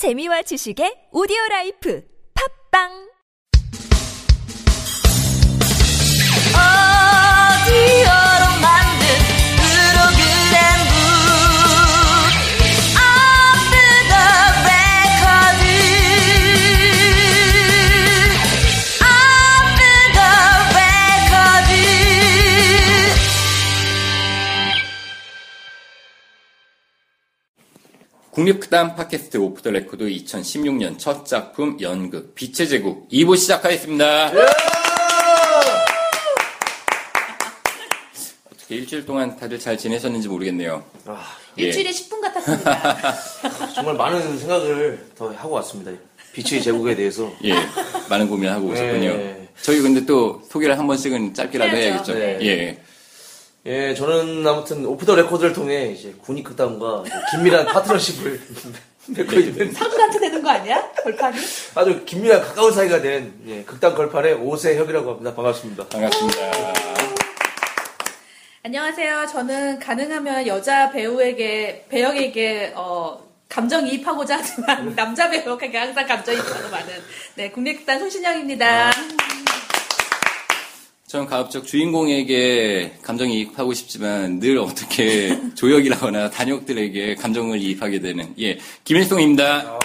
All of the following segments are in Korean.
재미와 지식의 오디오 라이프. 팝빵 국립극단 팟캐스트 off the record 2016년 첫 작품 연극 빛의 제국 2부 시작하겠습니다. 어떻게 일주일 동안 다들 잘 지내셨는지 모르겠네요. 아, 예. 일주일에 10분 같았습니다. 정말 많은 생각을 더 하고 왔습니다. 빛의 제국에 대해서. 예, 많은 고민하고 오셨군요. 네. 저희 근데 또 소개를 한 번씩은 짧게라도 해야죠. 해야겠죠. 네. 예. 예, 저는 아무튼 오프 더 레코드를 통해 이제 국립극단과 긴밀한 파트너십을 맺고 있는 상들한테 되는 거 아니야? 걸판이? 아주 긴밀한 가까운 사이가 된 예, 극단 걸판의 오세혁이라고 합니다. 반갑습니다. 반갑습니다. 안녕하세요. 저는 가능하면 여자 배우에게, 배역에게, 어, 감정이입하고자 하지만 남자 배우에게 항상 감정이입하고 많은, 네, 국립극단 손신영입니다. 저는 가급적 주인공에게 감정이입하고 싶지만 늘 어떻게 조역이라거나 단역들에게 감정을 이입하게 되는 예 boy,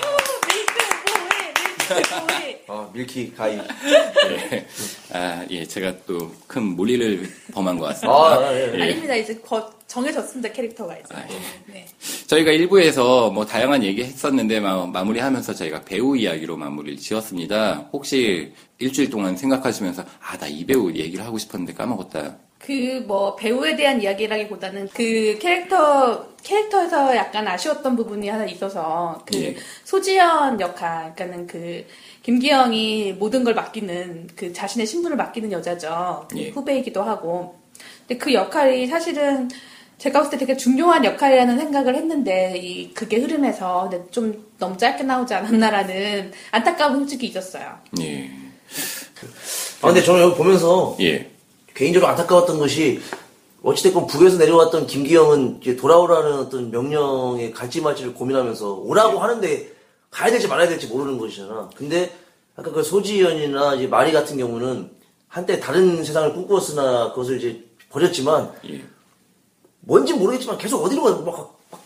milk boy. 아, milky guy. 예. 아, 예, 제가 또 큰 무례를 범한 것 같습니다. 아, 예, 예. 아닙니다. 이제 거- 정해졌습니다. 캐릭터가 이제. 아, 예. 네. 저희가 1부에서 뭐 다양한 얘기 했었는데 마, 마무리하면서 저희가 배우 이야기로 마무리를 지었습니다. 혹시 일주일 동안 생각하시면서 아, 나 이 배우 얘기를 하고 싶었는데 까먹었다. 그 뭐 배우에 대한 이야기라기보다는 그 캐릭터 캐릭터에서 약간 아쉬웠던 부분이 하나 있어서 그 예. 소지연 역할 그러니까는 그 김기영이 모든 걸 맡기는 그 자신의 신분을 맡기는 여자죠 그 예. 후배이기도 하고 근데 그 역할이 사실은 제가 봤을 때 되게 중요한 역할이라는 생각을 했는데 이 그게 흐름에서 근데 좀 너무 짧게 나오지 않았나라는 안타까움이 솔직히 있었어요. 예. 아, 근데 저는 여기 보면서 예. 개인적으로 안타까웠던 것이 어찌됐건 북에서 내려왔던 김기영은 이제 돌아오라는 어떤 명령에 갈지 말지를 고민하면서 오라고 하는데 가야 될지 말아야 될지 모르는 것이잖아. 근데 아까 그 소지연이나 이제 마리 같은 경우는 한때 다른 세상을 꿈꾸었으나 그것을 이제 버렸지만 예. 뭔지 모르겠지만 계속 어디로 가, 막, 막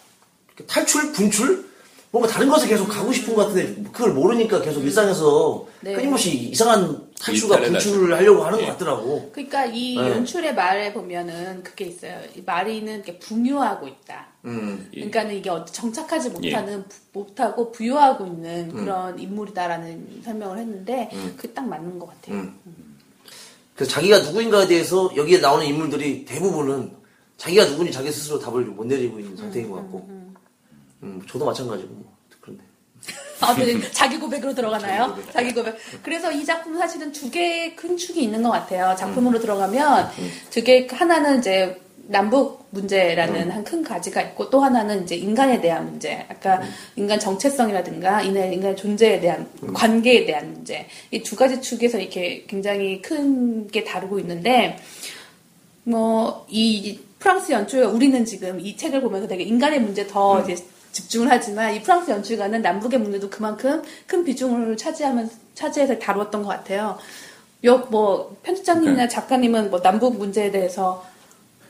탈출, 분출? 뭔가 다른 것에 계속 가고 싶은 것 같은데 그걸 모르니까 계속 일상에서 네. 끊임없이 이상한 탈출과 분출을 하려고 하는 예. 것 같더라고. 그러니까 이 네. 연출의 말에 보면은 그게 있어요. 이 마리는 이렇게 부유하고 있다. 음. 예. 그러니까는 이게 정착하지 못하는 부- 못하고 부유하고 있는 그런 인물이다라는 설명을 했는데 그게 딱 맞는 것 같아요. 음. 그래서 자기가 누구인가에 대해서 여기에 나오는 인물들이 대부분은 자기가 누군지 자기 스스로 답을 못 내리고 있는 상태인 것 같고. 음, 저도 마찬가지고. 뭐. 그런데. 아, 네. 자기 고백으로 들어가나요? 자기 고백. 그래서 이 작품은 사실은 두 개의 큰 축이 있는 것 같아요. 작품으로 들어가면 두 개, 하나는 이제 남북 문제라는 한큰 가지가 있고 또 하나는 이제 인간에 대한 문제. 아까 인간 정체성이라든가 인간, 인간의 존재에 대한 관계에 대한 문제. 이 두 가지 축에서 이렇게 굉장히 큰 게 다루고 있는데 뭐, 이 프랑스 연출, 우리는 지금 이 책을 보면서 되게 인간의 문제 더 이제 집중을 하지만 이 프랑스 연출가는 남북의 문제도 그만큼 큰 비중을 차지하면, 차지해서 다루었던 것 같아요. 요, 뭐, 편집장님이나 작가님은 뭐 남북 문제에 대해서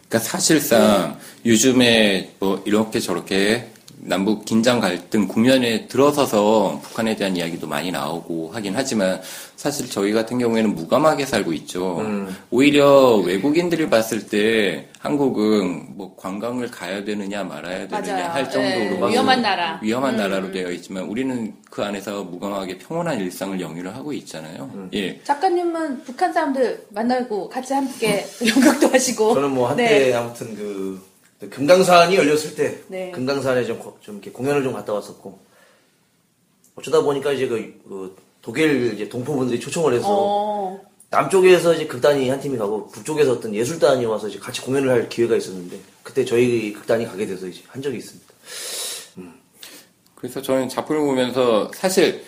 그러니까 사실상 요즘에 뭐 이렇게 저렇게 남북 긴장 갈등 국면에 들어서서 북한에 대한 이야기도 많이 나오고 하긴 하지만 사실 저희 같은 경우에는 무감하게 살고 있죠. 오히려 외국인들이 봤을 때 한국은 뭐 관광을 가야 되느냐 말아야 되느냐 맞아요. 할 정도로 네, 위험한 나라. 위험한 나라로 되어 있지만 우리는 그 안에서 무감하게 평온한 일상을 영위를 하고 있잖아요. 예. 작가님은 북한 사람들 만나고 같이 함께 연극도 하시고 저는 뭐 한때 네. 아무튼 그, 그 금강산이 열렸을 때 네. 금강산에 좀, 거- 좀 이렇게 공연을 좀 갔다 왔었고 어쩌다 보니까 이제 그, 그 독일 이제 동포분들이 초청을 해서 어, 남쪽에서 이제 극단이 한 팀이 가고 북쪽에서 어떤 예술단이 와서 이제 같이 공연을 할 기회가 있었는데 그때 저희 극단이 가게 돼서 이제 한 적이 있습니다. 그래서 저는 작품을 보면서 사실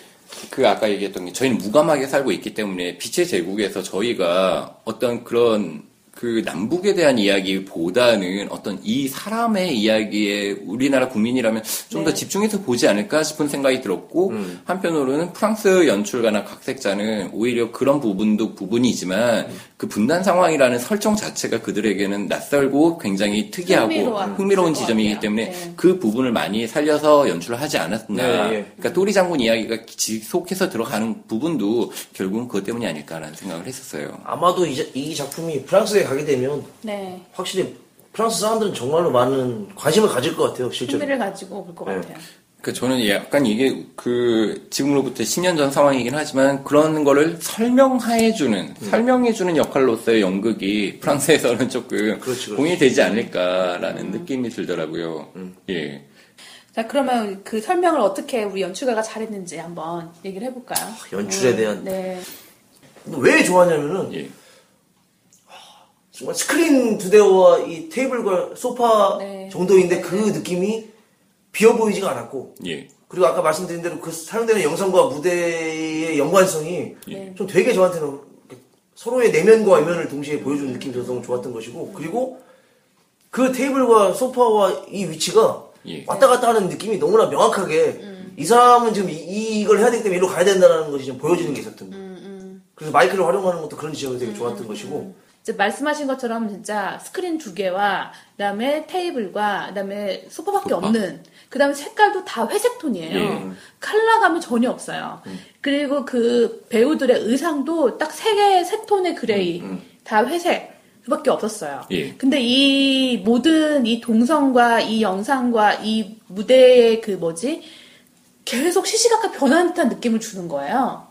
그 아까 얘기했던 게 저희는 무감하게 살고 있기 때문에 빛의 제국에서 저희가 어떤 그런 그 남북에 대한 이야기보다는 어떤 이 사람의 이야기에 우리나라 국민이라면 좀더 네. 집중해서 보지 않을까 싶은 생각이 들었고 한편으로는 프랑스 연출가나 각색자는 오히려 그런 부분도 부분이지만 그 분단 상황이라는 설정 자체가 그들에게는 낯설고 굉장히 특이하고 흥미로운 지점이기. 때문에 네. 그 부분을 많이 살려서 연출을 하지 않았나. 네, 예. 그러니까 또리 장군 이야기가 지속해서 들어가는 부분도 결국은 그것 때문이 아닐까라는 생각을 했었어요. 아마도 이, 자- 이 작품이 프랑스 에 가게 되면 네. 확실히 프랑스 사람들은 정말로 많은 관심을 가질 것 같아요, 실제로. 흥미를 가지고 볼것 네. 같아요. 그 저는 약간 이게 그 지금으로부터 10년 전 상황이긴 하지만 그런 거를 설명해주는 설명해주는 역할로서의 연극이 프랑스에서는 조금 그렇지. 공이 되지 않을까라는 느낌이 들더라고요. 예. 자, 그러면 그 설명을 어떻게 우리 연출가가 잘했는지 한번 얘기를 해볼까요? 연출에 대한- 네. 왜 좋아하냐면은 예. 정말 스크린 두 대와 이 테이블과 소파 네. 정도인데 그 느낌이 비어 보이지가 않았고 예. 그리고 아까 말씀드린 대로 그 사용되는 영상과 무대의 연관성이 네. 좀 되게 저한테는 서로의 내면과 외면을 동시에 보여주는 느낌이 들어서 너무 좋았던 것이고 그리고 그 테이블과 소파와 이 위치가 예. 왔다 갔다 하는 느낌이 너무나 명확하게 이 사람은 지금 이, 이걸 해야 되기 때문에 이리로 가야 된다는 것이 좀 보여지는 게 있었던 거예요. 그래서 마이크를 활용하는 것도 그런 지점이 되게 좋았던 것이고 이제 말씀하신 것처럼 진짜 스크린 두 개와 그다음에 테이블과 그다음에 소파밖에 소파. 없는 그다음에 색깔도 다 회색 톤이에요. 예. 컬러감이 전혀 없어요. 그리고 그 배우들의 의상도 딱 세 개의 세 톤의 gray 다 회색 그밖에 없었어요. 예. 근데 이 모든 이 동선과 이 영상과 이 무대의 그 뭐지 계속 시시각각 변하는 듯한 느낌을 주는 거예요.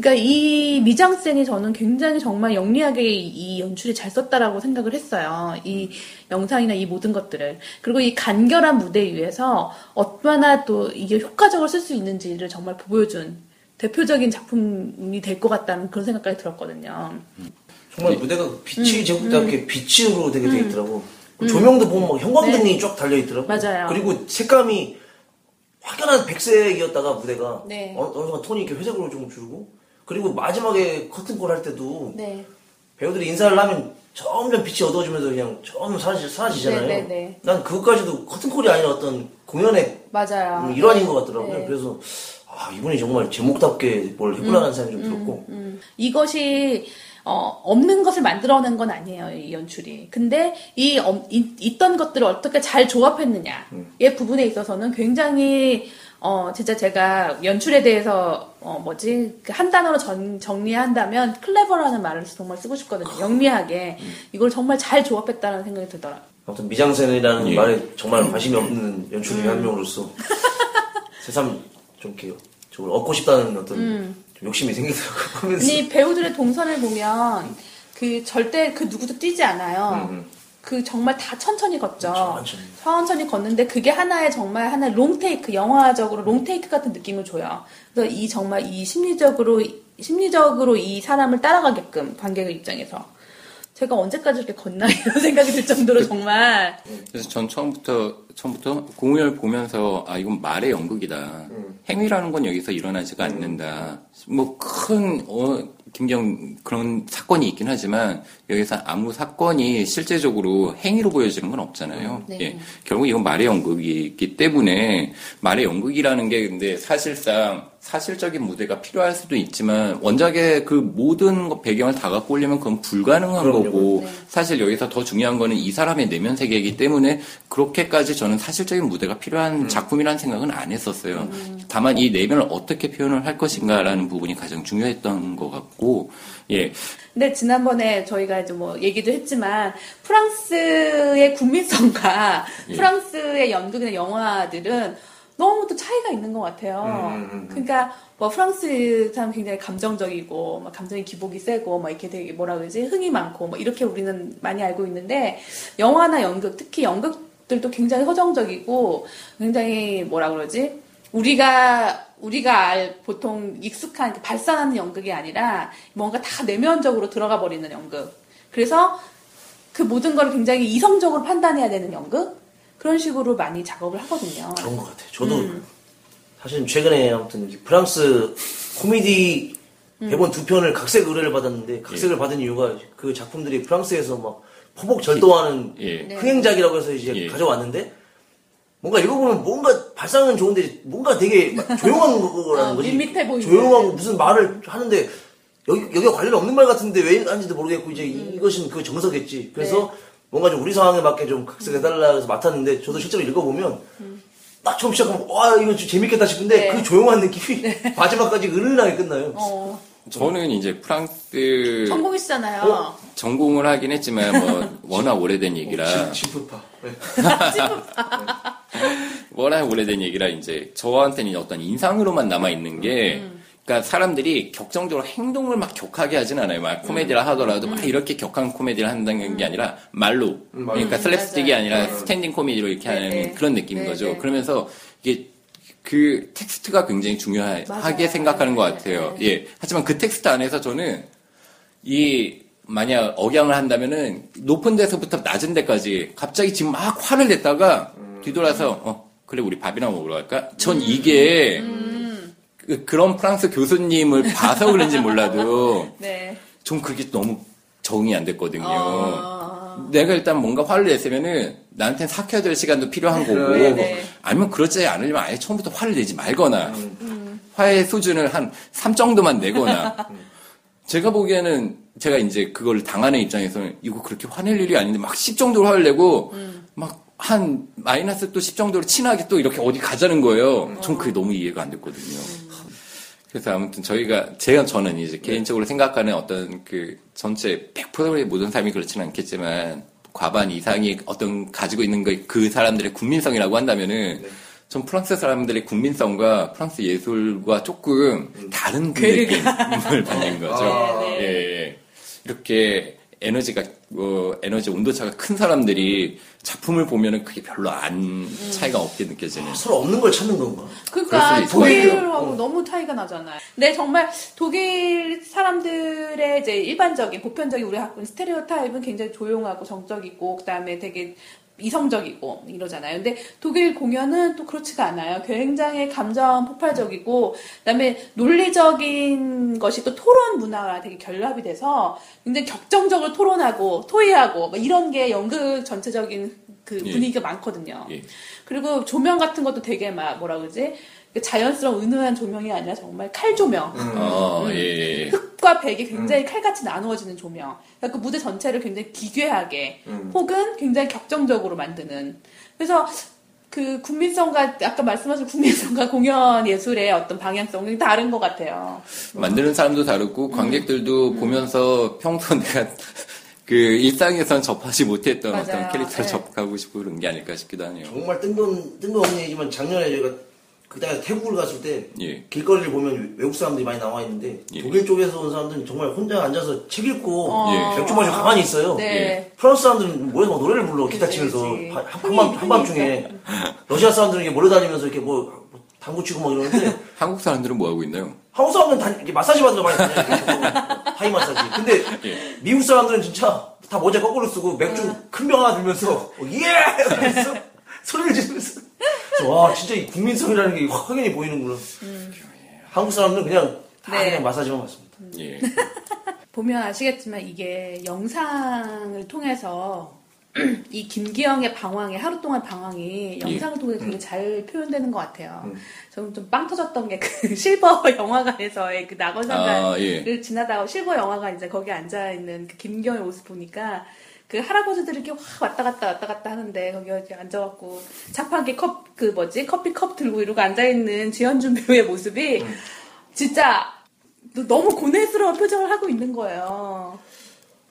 그러니까 이 미장센이 저는 굉장히 정말 영리하게 이 연출이 잘 썼다라고 생각을 했어요. 이 영상이나 이 모든 것들을. 그리고 이 간결한 무대 위에서 얼마나 또 이게 효과적으로 쓸 수 있는지를 정말 보여준 대표적인 작품이 될 것 같다는 그런 생각까지 들었거든요. 정말 무대가 빛이 제국답게 빛으로 되게 돼 있더라고. 그 조명도 보면 막 형광등이 쫙 달려 있더라고. 맞아요. 그리고 색감이 확연한 백색이었다가 무대가 네. 어느, 어느 순간 톤이 이렇게 회색으로 좀 줄고 그리고 마지막에 커튼콜 할 때도 네. 배우들이 인사를 하면 점점 빛이 어두워지면서 그냥 점점 사라지, 사라지잖아요. 네, 네, 네. 난 그것까지도 커튼콜이 아니라 어떤 공연의 맞아요. 음, 일환인 것 같더라고요. 네. 그래서 아 이분이 정말 제목답게 뭘 해보라는 생각이 좀 들었고 음, 이것이 어, 없는 것을 만들어낸 건 아니에요 이 연출이. 근데 이 엄- 이- 있던 것들을 어떻게 잘 조합했느냐의 부분에 있어서는 굉장히 어 진짜 제가 연출에 대해서 어 뭐지 그한 단어로 전, 정리한다면 클레버라는 말을 정말 쓰고 싶거든요. 영리하게 이걸 정말 잘 조합했다는 생각이 들더라고요. 아무튼 미장센이라는 예. 말에 정말 관심이 없는 연출의 한 명으로서 새삼 좀 이렇게 저걸 얻고 싶다는 어떤 좀 욕심이 생기더라고요. 이 배우들의 동선을 보면 그 절대 그 누구도 뛰지 않아요. 그 정말 다 천천히 걷죠. 천천히. 천천히 걷는데 그게 하나의 정말 하나의 롱테이크, 영화적으로 롱테이크 같은 느낌을 줘요. 그래서 이 정말 이 심리적으로, 심리적으로 이 사람을 따라가게끔 관객의 입장에서. 제가 언제까지 이렇게 걷나 이런 생각이 들 정도로 정말 그래서 전 처음부터 처음부터 공연을 보면서 아 이건 말의 연극이다. 행위라는 건 여기서 일어나지가 않는다. 뭐 큰 어, 김경 그런 사건이 있긴 하지만 여기서 아무 사건이 실제적으로 행위로 보여지는 건 없잖아요. 네. 예. 결국 이건 말의 연극이기 때문에 말의 연극이라는 게 근데 사실상 사실적인 무대가 필요할 수도 있지만 원작의 그 모든 것- 배경을 다 갖고 오려면 그건 불가능한 그럼요. 거고 네. 사실 여기서 더 중요한 거는 이 사람의 내면 세계이기 때문에 그렇게까지 저는 사실적인 무대가 필요한 작품이라는 생각은 안 했었어요. 다만 이 내면을 어떻게 표현을 할 것인가라는 부분이 가장 중요했던 것 같고 예 근데 지난번에 저희가 이제 뭐 얘기도 했지만 프랑스의 국민성과 예. 프랑스의 연극이나 영화들은 너무 또 차이가 있는 것 같아요. 그러니까 뭐 프랑스 사람 굉장히 감정적이고 막 감정의 기복이 세고 막 이렇게 되게 뭐라 그러지 흥이 많고 뭐 이렇게 우리는 많이 알고 있는데 영화나 연극 특히 연극들도 굉장히 서정적이고 굉장히 뭐라 그러지 우리가 우리가 알 보통 익숙한 그 발산하는 연극이 아니라 뭔가 다 내면적으로 들어가 버리는 연극. 그래서 그 모든 걸 굉장히 이성적으로 판단해야 되는 연극 그런 식으로 많이 작업을 하거든요. 그런 것 같아요. 저도 사실 최근에 아무튼 이 프랑스 코미디 대본 두 편을 각색 의뢰를 받았는데 각색을 받은 이유가 그 작품들이 프랑스에서 막 포복 절도하는 예. 네. 흥행작이라고 해서 이제 예. 가져왔는데 뭔가 읽어보면 뭔가 발상은 좋은데 뭔가 되게 막 조용한 거라는 어, 거지. 밋밋해 보이는. 조용하고 무슨 말을 하는데 여기 여기가 관련 없는 말 같은데 왜 하는지도 모르겠고 이제 이- 이것은 그 정서겠지. 그래서 뭔가 좀 우리 상황에 맞게 좀 각색해달라 해서 맡았는데 저도 실제로 읽어보면 딱 처음 시작하면 와 이거 좀 재밌겠다 싶은데 네. 그 조용한 느낌이 마지막까지 은은하게 끝나요. 어, 저는 이제 프랑스 전공이시잖아요. 어? 전공을 하긴 했지만 뭐 워낙 오래된 얘기라 진프파. 네. 워낙 오래된 얘기라 이제 저한테는 어떤 인상으로만 남아 있는 게 그러니까 사람들이 격정적으로 행동을 막 격하게 하진 않아요. 막 코미디를 하더라도 막 이렇게 격한 코미디를 한다는 게 아니라 말로 그러니까 슬랩스틱이. 아니라 스탠딩 코미디로 이렇게 네, 하는 네. 그런 느낌인 네, 거죠. 네. 그러면서 이게 그 텍스트가 굉장히 중요하게 맞아요. 생각하는 것 네, 같아요. 네. 예. 하지만 그 텍스트 안에서 저는 이 만약 억양을 한다면은 높은 데서부터 낮은 데까지 갑자기 지금 막 화를 냈다가 뒤돌아서 어 그래 우리 밥이나 먹으러 갈까? 전 이게 그, 그런 프랑스 교수님을 봐서 그런지 몰라도 네. 전 그게 너무 적응이 안 됐거든요. 어, 내가 일단 뭔가 화를 냈으면은 나한테는 삭혀야 될 시간도 필요한 거고 네, 네. 아니면 그렇지 않으려면 아예 처음부터 화를 내지 말거나 화의 수준을 한 3 정도만 내거나 제가 보기에는 제가 이제 그걸 당하는 입장에서는 이거 그렇게 화낼 일이 아닌데 막 10 정도로 화를 내고 막한 마이너스 또 10 정도로 친하게 또 이렇게 어디 가자는 거예요. 전 그게 너무 이해가 안 됐거든요. 그래서 아무튼 저희가 제가 저는 이제 개인적으로 생각하는 어떤 그 전체 100%의 모든 사람이 그렇지는 않겠지만 과반 이상이 어떤 가지고 있는 그, 그 사람들의 국민성이라고 한다면은 전 프랑스 사람들의 국민성과 프랑스 예술과 조금 다른 그 느낌을 받는 거죠. 아, 네, 네. 예, 예. 이렇게 에너지가 뭐 에너지 온도차가 큰 사람들이 작품을 보면은 그게 별로 안 차이가 없게 느껴지는. 서로 없는 걸 찾는 건가? 그러니까 그럴 수도 있어요. 독일하고 어. 너무 차이가 나잖아요. 근데 정말 독일 사람들의 이제 일반적인 보편적인 우리 학군 스테레오 타입은 굉장히 조용하고 정적이고 그다음에 되게 이성적이고 이러잖아요. 근데 독일 공연은 또 그렇지가 않아요. 굉장히 감정 폭발적이고 그다음에 논리적인 것이 또 토론 문화와 되게 결합이 돼서 굉장히 격정적으로 토론하고 토의하고 뭐 이런 게 연극 전체적인 그 예. 분위기가 많거든요. 예. 그리고 조명 같은 것도 되게 막 뭐라 그러지? 그 자연스러운 은은한 조명이 아니라 정말 칼 조명. 어, 예, 예, 예. 흙과 백이 굉장히 칼같이 나누어지는 조명. 그러니까 그 무대 전체를 굉장히 기괴하게 혹은 굉장히 격정적으로 만드는. 그래서 그 국민성과 아까 말씀하신 국민성과 공연 예술의 어떤 방향성이 다른 것 같아요. 만드는 사람도 다르고 관객들도 보면서 평소 내가 그 일상에선 접하지 못했던 맞아요. 어떤 캐릭터를 네. 접하고 싶고 그런 게 아닐까 싶기도 하네요. 정말 뜬금 뜬금없는 얘기지만 작년에 저희가 그때 태국을 갔을 때 예. 길거리를 보면 외국 사람들이 많이 나와 있는데 예. 독일 쪽에서 온 사람들은 정말 혼자 앉아서 책 읽고 예. 맥주 마시고 가만히 있어요. 네. 프랑스 사람들은 모여서 막 노래를 불러 기타 그치, 치면서 그치. 한- 한밤 한밤 중에 러시아 사람들은 이렇게 몰려다니면서 이렇게 뭐, 뭐 당구 치고 막 이러는데 한국 사람들은 뭐 하고 있나요? 한국 사람들은 다 이렇게 마사지 받으러 많이 다녀요. 하이 마사지. 근데 예. 미국 사람들은 진짜 다 모자 거꾸로 쓰고 맥주 큰병 하나 들면서 어, 예! 이러면서 소리를 지르면서 그래서 와 진짜 이 국민성이라는 게 확연히 보이는구나. 한국 사람들은 그냥 다 네. 그냥 마사지만 받습니다. 예. 보면 아시겠지만 이게 영상을 통해서 이 김기영의 방황이 하루 동안 방황이 영상을 통해 서 되게 잘 표현되는 것 같아요. 저는 좀 빵 터졌던 게 그 실버 영화관에서의 그 낙원상가를 아, 예. 지나다가 실버 영화관 이제 거기 앉아 있는 그 김기영의 모습 보니까 그 할아버지들이 이렇게 확 왔다 갔다 왔다 갔다 하는데 거기 이렇게 앉아갖고 자판기 컵 그 뭐지 커피 컵 들고 이러고 앉아 있는 지현준 배우의 모습이 진짜 너무 고뇌스러운 표정을 하고 있는 거예요.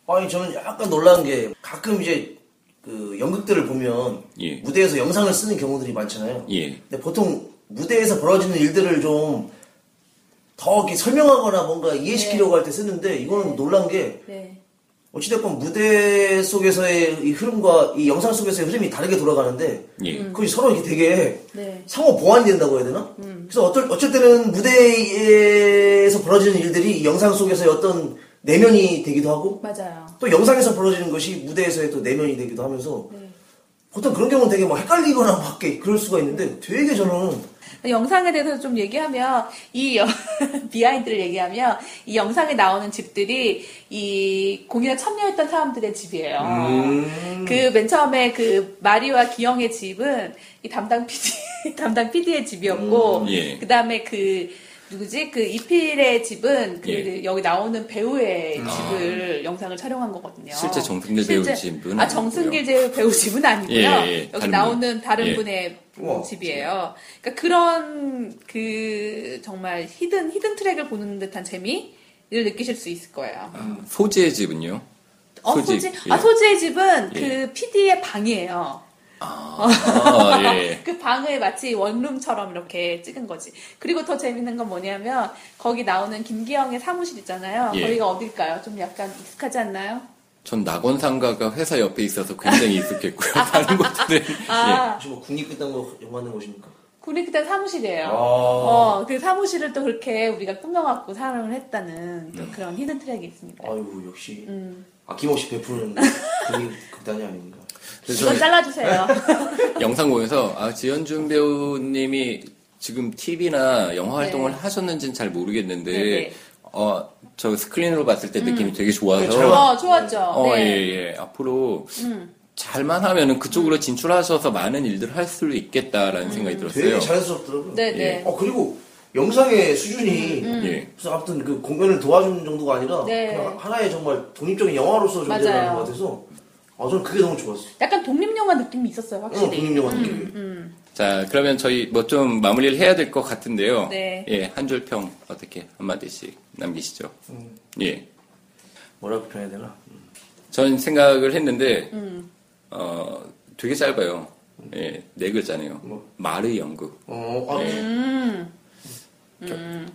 아니 저는 약간 놀란 게 가끔 이제 그 연극들을 보면 예. 무대에서 영상을 쓰는 경우들이 많잖아요. 예. 근데 보통 무대에서 벌어지는 일들을 좀더 이렇게 설명하거나 뭔가 이해시키려고 할 때 쓰는데 이거는 놀란 게 네. 어찌됐건 무대 속에서의 이 흐름과 이 영상 속에서의 흐름이 다르게 돌아가는데 예. 그게 서로 이렇게 되게 네. 상호 보완이 된다고 해야 되나? 그래서 어쩔, 어쩔 때는 무대에서 벌어지는 일들이 이 영상 속에서의 어떤 내면이 되기도 하고 맞아요. 또 영상에서 벌어지는 것이 무대에서의 또 내면이 되기도 하면서 보통 그런 경우는 되게 뭐 헷갈리거나 막 이렇게 그럴 수가 있는데 되게 저는 영상에 대해서 좀 얘기하면 이 여- 비하인드를 얘기하면 이 영상에 나오는 집들이 이 공연에 참여했던 사람들의 집이에요. 음. 그맨 처음에 그 마리와 기영의 집은 이 담당 PD 담당 PD의 집이었고 음, 예. 그다음에 그 누구지 그 이필의 집은 그 예. 여기 나오는 배우의 집을 영상을 촬영한 거거든요. 실제 정승길 배우 집은 아 아니고요. 정승길 제- 배우 집은 아니고요. 예, 예, 여기 다른 나오는 분. 다른 예. 분의 우와. 집이에요. 그러니까 그런 그 정말 hidden hidden track을 보는 듯한 재미를 느끼실 수 있을 거예요. 소지의 집은요? 어, 소지, 소지, 예. 아, 소지의 집은 예. 그 PD의 방이에요. 아, 예. 그 방을 마치 원룸처럼 이렇게 찍은 거지. 그리고 더 재밌는 건 뭐냐면, 거기 나오는 김기영의 사무실 있잖아요. 예. 거기가 어딜까요? 좀 약간 익숙하지 않나요? 전 낙원상가가 회사 옆에 있어서 굉장히 익숙했고요. 다른 곳들은 아, 혹시 뭐 국립 끝난 거 영화 는 곳입니까? 그때 사무실이에요. 아. 어, 그 사무실을 또 그렇게 우리가 꾸며갖고 사용을 했다는 또 그런 히든 트랙이 있습니다. 아유 역시 음. 아낌없이 베푸는 국립 극단이 아닌가. 그래서 이건 잘라주세요. 영상 보면서 아 지연준 배우님이 지금 TV나 영화 네. 활동을 하셨는지는 잘 모르겠는데 네네. 어 저 스크린으로 봤을 때 느낌이 되게 좋아서 네, 잘 어, 좋았죠. 어, 네. 예, 예. 앞으로 음. 잘만 하면은 그쪽으로 진출하셔서 많은 일들을 할 수 있겠다라는 생각이 들었어요. 되게 자연스럽더라고요. 음. 네네. 예. 어 그리고 영상의 수준이 예. 무슨 아무튼 그 공연을 도와주는 정도가 아니라 네. 그냥 하나의 정말 독립적인 영화로서 존재하는 맞아요. 것 같아서 아 저는 그게 너무 좋았어요. 약간 독립영화 느낌이 있었어요, 응, 확실히. 독립영화 느낌이. 음. 자, 그러면 저희 뭐 좀 마무리를 해야 될 것 같은데요. 네. 예, 한 줄 평 어떻게 한마디씩 남기시죠. 음. 예. 뭐라고 표현해야 되나? 전 생각을 했는데 음. 어 되게 짧아요. 예, 네 글자네요. 뭐? 말의 연극. 어, 아, 예. 음.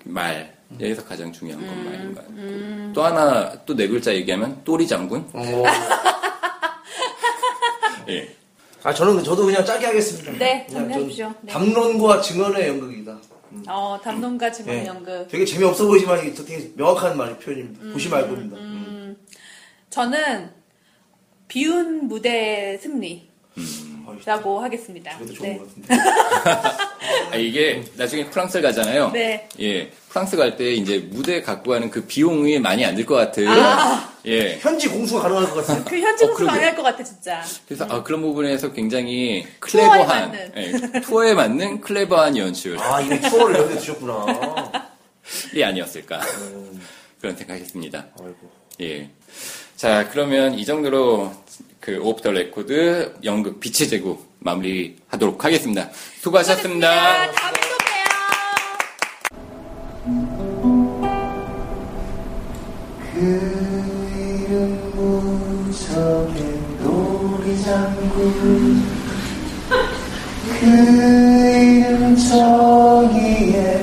말. 여기서 가장 중요한 건 음. 말인 것 같고. 또 하나 또 네 글자 얘기하면 또리 장군. 어. 예. 아 저는 저도 그냥 짧게 하겠습니다. 네, 그냥. 전 네. 담론과 증언의 연극이다. 어, 담론가 증언 예. 연극. 되게 재미없어 보이지만 이게 되게 명확한 말 표현입니다. 보시면 알 겁니다. 음. 저는 비운 무대 승리 라고 음. 하겠습니다. 네. 것 같은데. 아, 이게 나중에 프랑스 가잖아요. 네. 예. 프랑스 갈 때 이제 무대 갖고 가는 그 비용이 많이 안 들 것 같은. 예. 현지 공수가 가능할 것 같습니다. 그 현지 어, 공수 그러게요. 망할 것 같아, 진짜. 그래서 아, 그런 부분에서 굉장히 clever한 맞는. 예, 투어에 맞는 clever한 연출이 아 이미 투어를 여기에 두셨구나. 아니었을까 음, 그런 생각했습니다. 아이고. 예. 자 그러면 이 정도로 그 오프 더 레코드 연극 빛의 제국 마무리하도록 하겠습니다. 수고하셨습니다. 그 이름 무척의 놀이장군 그 이름 저기의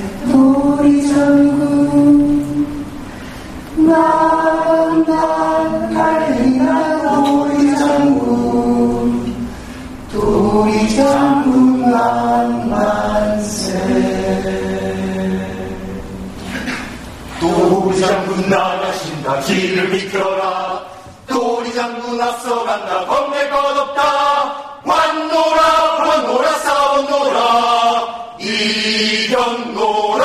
도리장군 나가신다. 길을 비켜라. 도리장군 앞서간다. 겁낼 것 없다. 왔노라. 왔노라. 싸웠노라. 이겼노라.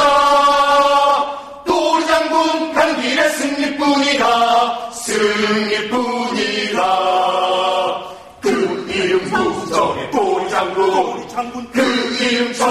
도리장군 가는 길에 승리뿐이다. 승리뿐이다. 그 이름 무정의 도리장군. 그 이름 저